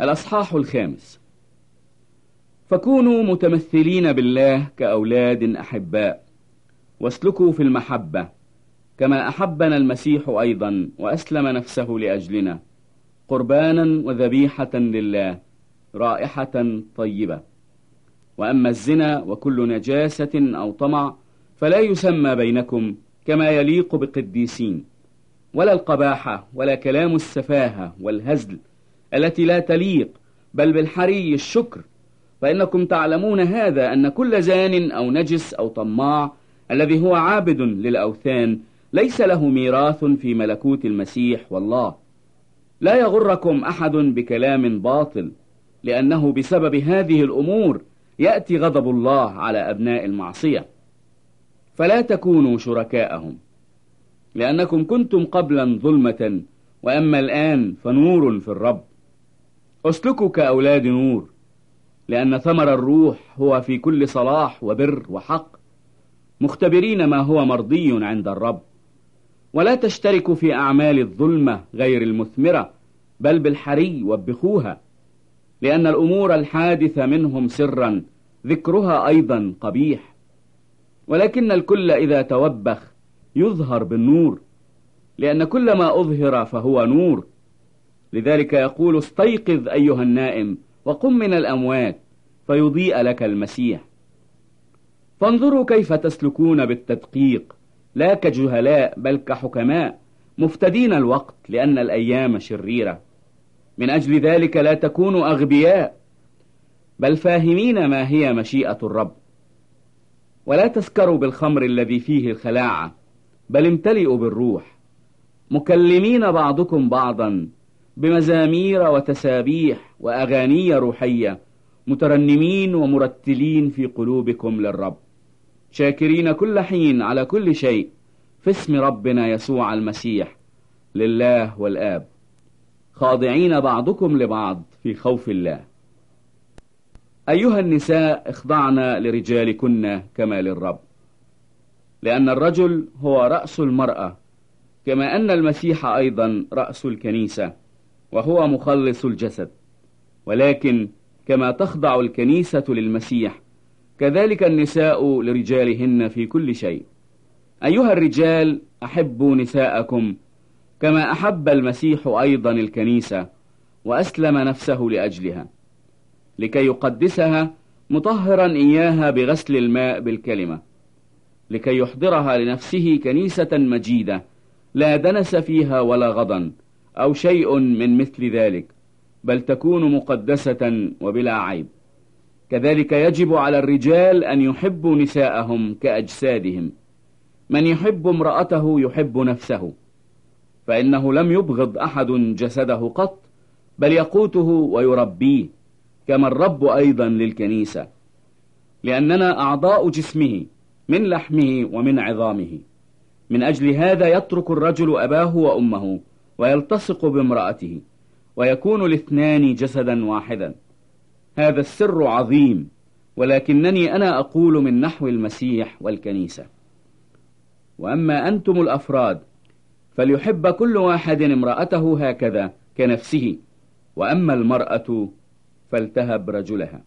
الأصحاح الخامس. فكونوا متمثلين بالله كأولاد أحباء واسلكوا في المحبة كما أحبنا المسيح أيضا وأسلم نفسه لأجلنا قربانا وذبيحة لله رائحة طيبة. وأما الزنا وكل نجاسة أو طمع فلا يسمى بينكم كما يليق بقديسين ولا القباحة ولا كلام السفاهة والهزل التي لا تليق بل بالحري الشكر. فإنكم تعلمون هذا أن كل زان أو نجس أو طماع الذي هو عابد للأوثان ليس له ميراث في ملكوت المسيح والله. لا يغركم أحد بكلام باطل لأنه بسبب هذه الأمور يأتي غضب الله على أبناء المعصية. فلا تكونوا شركاءهم لأنكم كنتم قبلا ظلمة وأما الآن فنور في الرب. أسلكوا كأولاد نور لأن ثمر الروح هو في كل صلاح وبر وحق. مختبرين ما هو مرضي عند الرب. ولا تشتركوا في أعمال الظلمة غير المثمرة بل بالحري وبخوها لأن الأمور الحادثة منهم سرا ذكرها أيضا قبيح. ولكن الكل إذا توبخ يظهر بالنور لأن كل ما أظهر فهو نور. لذلك يقول استيقظ أيها النائم وقم من الأموات فيضيء لك المسيح. فانظروا كيف تسلكون بالتدقيق لا كجهلاء بل كحكماء مفتدين الوقت لأن الأيام شريرة. من أجل ذلك لا تكونوا أغبياء بل فاهمين ما هي مشيئة الرب. ولا تسكروا بالخمر الذي فيه الخلاعة بل امتلئوا بالروح. مكلمين بعضكم بعضا بمزامير وتسابيح وأغاني روحية مترنمين ومرتلين في قلوبكم للرب. شاكرين كل حين على كل شيء في اسم ربنا يسوع المسيح لله والآب. خاضعين بعضكم لبعض في خوف الله. أيها النساء اخضعن لرجالكن كما للرب. لأن الرجل هو رأس المرأة كما أن المسيح أيضا رأس الكنيسة. وهو مخلص الجسد. ولكن كما تخضع الكنيسة للمسيح كذلك النساء لرجالهن في كل شيء. أيها الرجال أحبوا نساءكم كما أحب المسيح أيضا الكنيسة وأسلم نفسه لأجلها لكي يقدسها مطهرا إياها بغسل الماء بالكلمة لكي يحضرها لنفسه كنيسة مجيدة لا دنس فيها ولا غضن أو شيء من مثل ذلك بل تكون مقدسة وبلا عيب. كذلك يجب على الرجال أن يحبوا نساءهم كأجسادهم. من يحب امرأته يحب نفسه فإنه لم يبغض أحد جسده قط بل يقوته ويربيه كما الرب أيضا للكنيسة. لأننا أعضاء جسمه من لحمه ومن عظامه. من أجل هذا يترك الرجل أباه وأمه. ويلتصق بامرأته ويكون الاثنان جسدا واحدا. هذا السر عظيم ولكنني أنا أقول من نحو المسيح والكنيسة. وأما أنتم الأفراد فليحب كل واحد امرأته هكذا كنفسه وأما المرأة فلتهب رجلها.